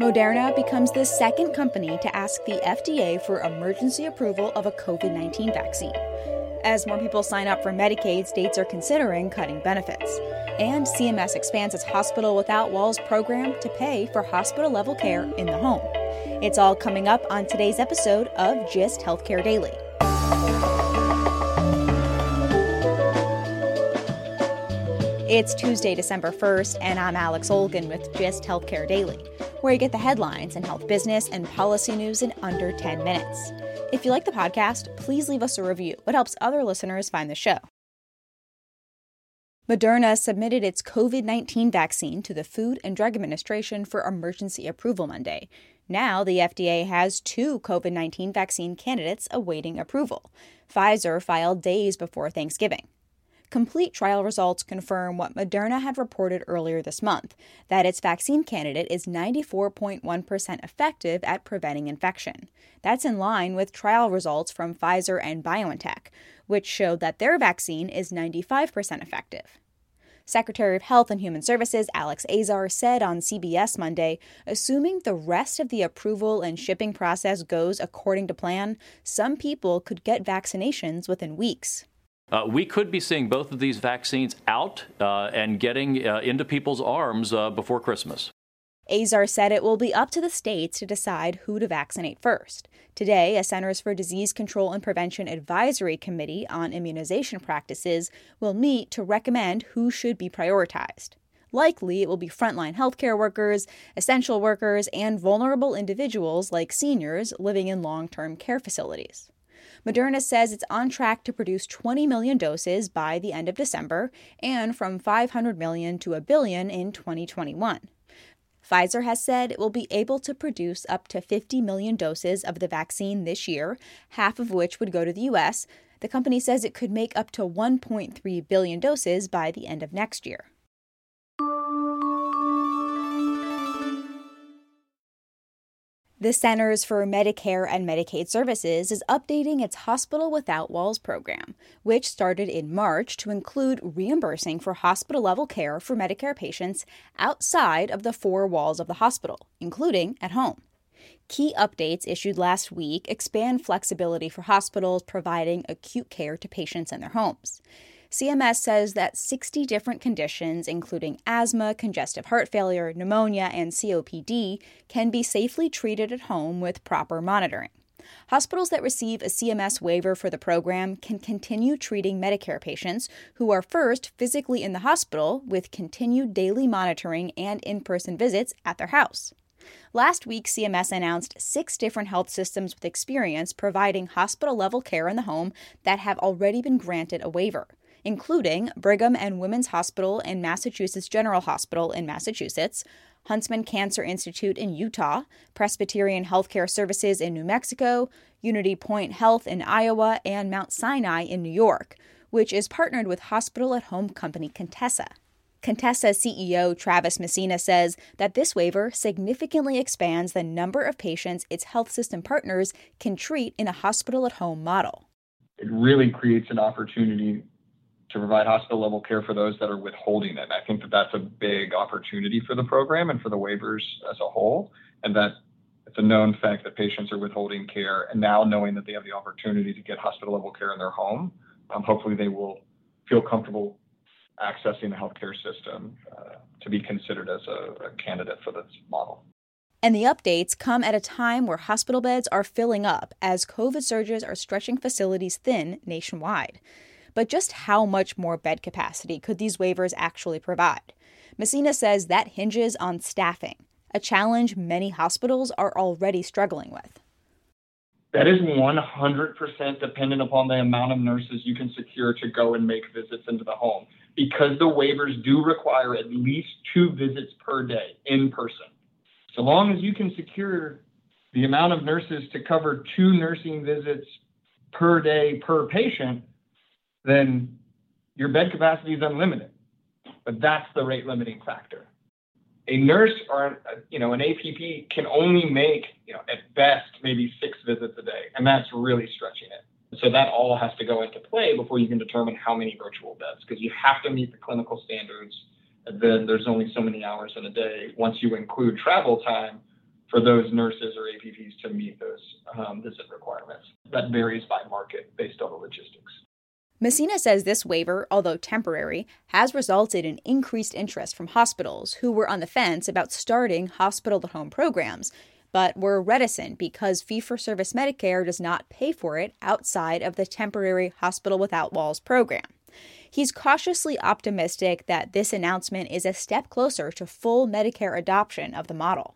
Moderna becomes the second company to ask the FDA for emergency approval of a COVID 19 vaccine. As more people sign up for Medicaid, states are considering cutting benefits. And CMS expands its Hospital Without Walls program to pay for hospital level care in the home. It's all coming up on today's episode of GIST Healthcare Daily. It's Tuesday, December 1st, and I'm Alex Olgin with GIST Healthcare Daily, where you get the headlines and health business and policy news in under 10 minutes. If you like the podcast, please leave us a review. It helps other listeners find the show. Moderna submitted its COVID 19 vaccine to the Food and Drug Administration for emergency approval Monday. Now, the FDA has two COVID 19 vaccine candidates awaiting approval. Pfizer filed days before Thanksgiving. Complete trial results confirm what Moderna had reported earlier this month that its vaccine candidate is 94.1% effective at preventing infection. That's in line with trial results from Pfizer and BioNTech, which showed that their vaccine is 95% effective. Secretary of Health and Human Services Alex Azar said on CBS Monday, assuming the rest of the approval and shipping process goes according to plan, some people could get vaccinations within weeks. Uh, we could be seeing both of these vaccines out uh, and getting uh, into people's arms uh, before Christmas. Azar said it will be up to the states to decide who to vaccinate first. Today, a Centers for Disease Control and Prevention Advisory Committee on Immunization Practices will meet to recommend who should be prioritized. Likely, it will be frontline healthcare workers, essential workers, and vulnerable individuals like seniors living in long term care facilities. Moderna says it's on track to produce 20 million doses by the end of December and from 500 million to a billion in 2021. Pfizer has said it will be able to produce up to 50 million doses of the vaccine this year, half of which would go to the U.S. The company says it could make up to 1.3 billion doses by the end of next year. The Centers for Medicare and Medicaid Services is updating its Hospital Without Walls program, which started in March to include reimbursing for hospital level care for Medicare patients outside of the four walls of the hospital, including at home. Key updates issued last week expand flexibility for hospitals providing acute care to patients in their homes. CMS says that 60 different conditions, including asthma, congestive heart failure, pneumonia, and COPD, can be safely treated at home with proper monitoring. Hospitals that receive a CMS waiver for the program can continue treating Medicare patients who are first physically in the hospital with continued daily monitoring and in person visits at their house. Last week, CMS announced six different health systems with experience providing hospital level care in the home that have already been granted a waiver including Brigham and Women's Hospital and Massachusetts General Hospital in Massachusetts, Huntsman Cancer Institute in Utah, Presbyterian Healthcare Services in New Mexico, Unity Point Health in Iowa, and Mount Sinai in New York, which is partnered with hospital at home company Contessa. Contessa CEO Travis Messina says that this waiver significantly expands the number of patients its health system partners can treat in a hospital at home model. It really creates an opportunity to provide hospital level care for those that are withholding it. And I think that that's a big opportunity for the program and for the waivers as a whole, and that it's a known fact that patients are withholding care, and now knowing that they have the opportunity to get hospital level care in their home, um, hopefully they will feel comfortable accessing the healthcare system uh, to be considered as a, a candidate for this model. And the updates come at a time where hospital beds are filling up as COVID surges are stretching facilities thin nationwide. But just how much more bed capacity could these waivers actually provide? Messina says that hinges on staffing, a challenge many hospitals are already struggling with. That is 100% dependent upon the amount of nurses you can secure to go and make visits into the home because the waivers do require at least two visits per day in person. So long as you can secure the amount of nurses to cover two nursing visits per day per patient, then your bed capacity is unlimited. But that's the rate limiting factor. A nurse or you know an APP can only make you know at best maybe six visits a day, and that's really stretching it. So that all has to go into play before you can determine how many virtual beds, because you have to meet the clinical standards. And then there's only so many hours in a day once you include travel time for those nurses or APPs to meet those um, visit requirements. That varies by market based on the logistics. Messina says this waiver, although temporary, has resulted in increased interest from hospitals who were on the fence about starting hospital to home programs but were reticent because fee for service Medicare does not pay for it outside of the temporary Hospital Without Walls program. He's cautiously optimistic that this announcement is a step closer to full Medicare adoption of the model.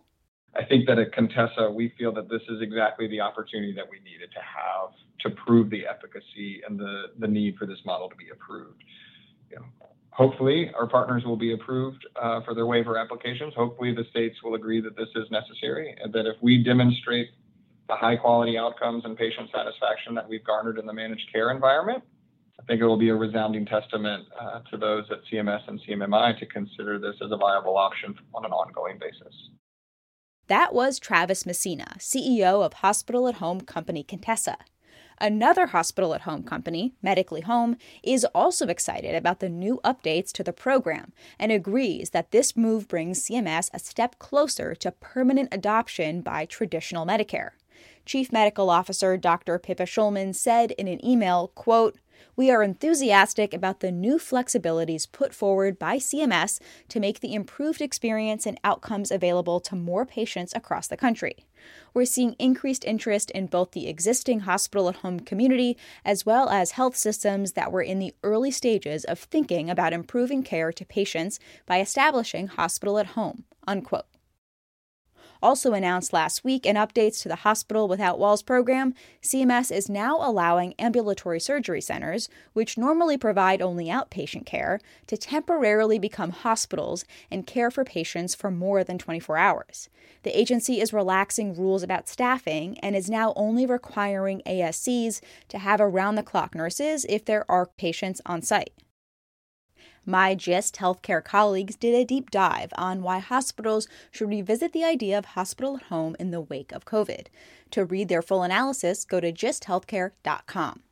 I think that at Contessa, we feel that this is exactly the opportunity that we needed to have to prove the efficacy and the, the need for this model to be approved. You know, hopefully our partners will be approved uh, for their waiver applications. Hopefully the states will agree that this is necessary and that if we demonstrate the high quality outcomes and patient satisfaction that we've garnered in the managed care environment, I think it will be a resounding testament uh, to those at CMS and CMMI to consider this as a viable option on an ongoing basis. That was Travis Messina, CEO of hospital at home company Contessa. Another hospital at home company, Medically Home, is also excited about the new updates to the program and agrees that this move brings CMS a step closer to permanent adoption by traditional Medicare. Chief Medical Officer Dr. Pippa Shulman said in an email, quote, we are enthusiastic about the new flexibilities put forward by CMS to make the improved experience and outcomes available to more patients across the country. We're seeing increased interest in both the existing hospital at home community as well as health systems that were in the early stages of thinking about improving care to patients by establishing hospital at home. Unquote also announced last week in updates to the Hospital Without Walls program, CMS is now allowing ambulatory surgery centers, which normally provide only outpatient care, to temporarily become hospitals and care for patients for more than 24 hours. The agency is relaxing rules about staffing and is now only requiring ASCs to have around the clock nurses if there are patients on site. My GIST healthcare colleagues did a deep dive on why hospitals should revisit the idea of hospital at home in the wake of COVID. To read their full analysis, go to gisthealthcare.com.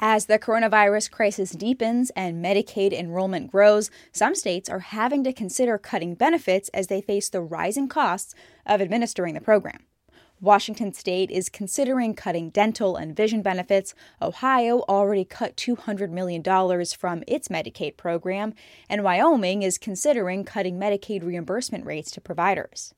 As the coronavirus crisis deepens and Medicaid enrollment grows, some states are having to consider cutting benefits as they face the rising costs of administering the program. Washington state is considering cutting dental and vision benefits. Ohio already cut $200 million from its Medicaid program, and Wyoming is considering cutting Medicaid reimbursement rates to providers.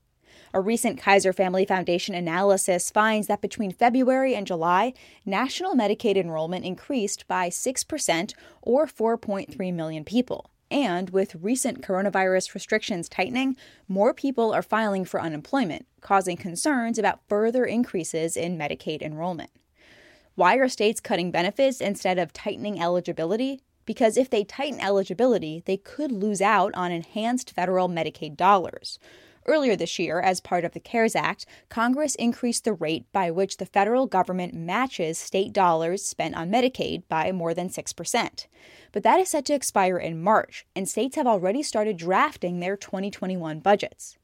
A recent Kaiser Family Foundation analysis finds that between February and July, national Medicaid enrollment increased by 6% or 4.3 million people. And with recent coronavirus restrictions tightening, more people are filing for unemployment, causing concerns about further increases in Medicaid enrollment. Why are states cutting benefits instead of tightening eligibility? Because if they tighten eligibility, they could lose out on enhanced federal Medicaid dollars. Earlier this year, as part of the CARES Act, Congress increased the rate by which the federal government matches state dollars spent on Medicaid by more than 6%. But that is set to expire in March, and states have already started drafting their 2021 budgets.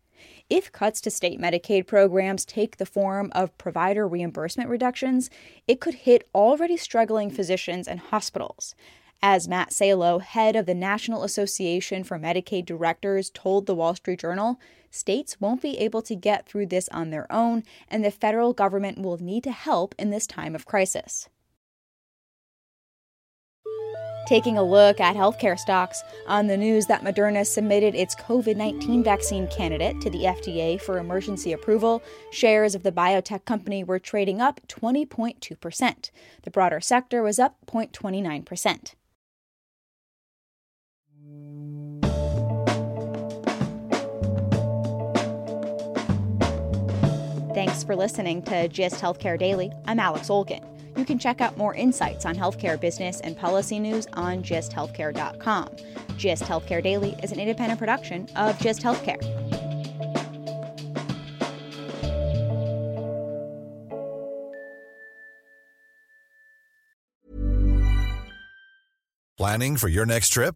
If cuts to state Medicaid programs take the form of provider reimbursement reductions, it could hit already struggling physicians and hospitals. As Matt Salo, head of the National Association for Medicaid Directors, told the Wall Street Journal, states won't be able to get through this on their own, and the federal government will need to help in this time of crisis. Taking a look at healthcare stocks, on the news that Moderna submitted its COVID 19 vaccine candidate to the FDA for emergency approval, shares of the biotech company were trading up 20.2%. The broader sector was up 0.29%. Thanks for listening to GIST Healthcare Daily. I'm Alex Olgin. You can check out more insights on healthcare business and policy news on gisthealthcare.com. GIST Healthcare Daily is an independent production of GIST Healthcare. Planning for your next trip?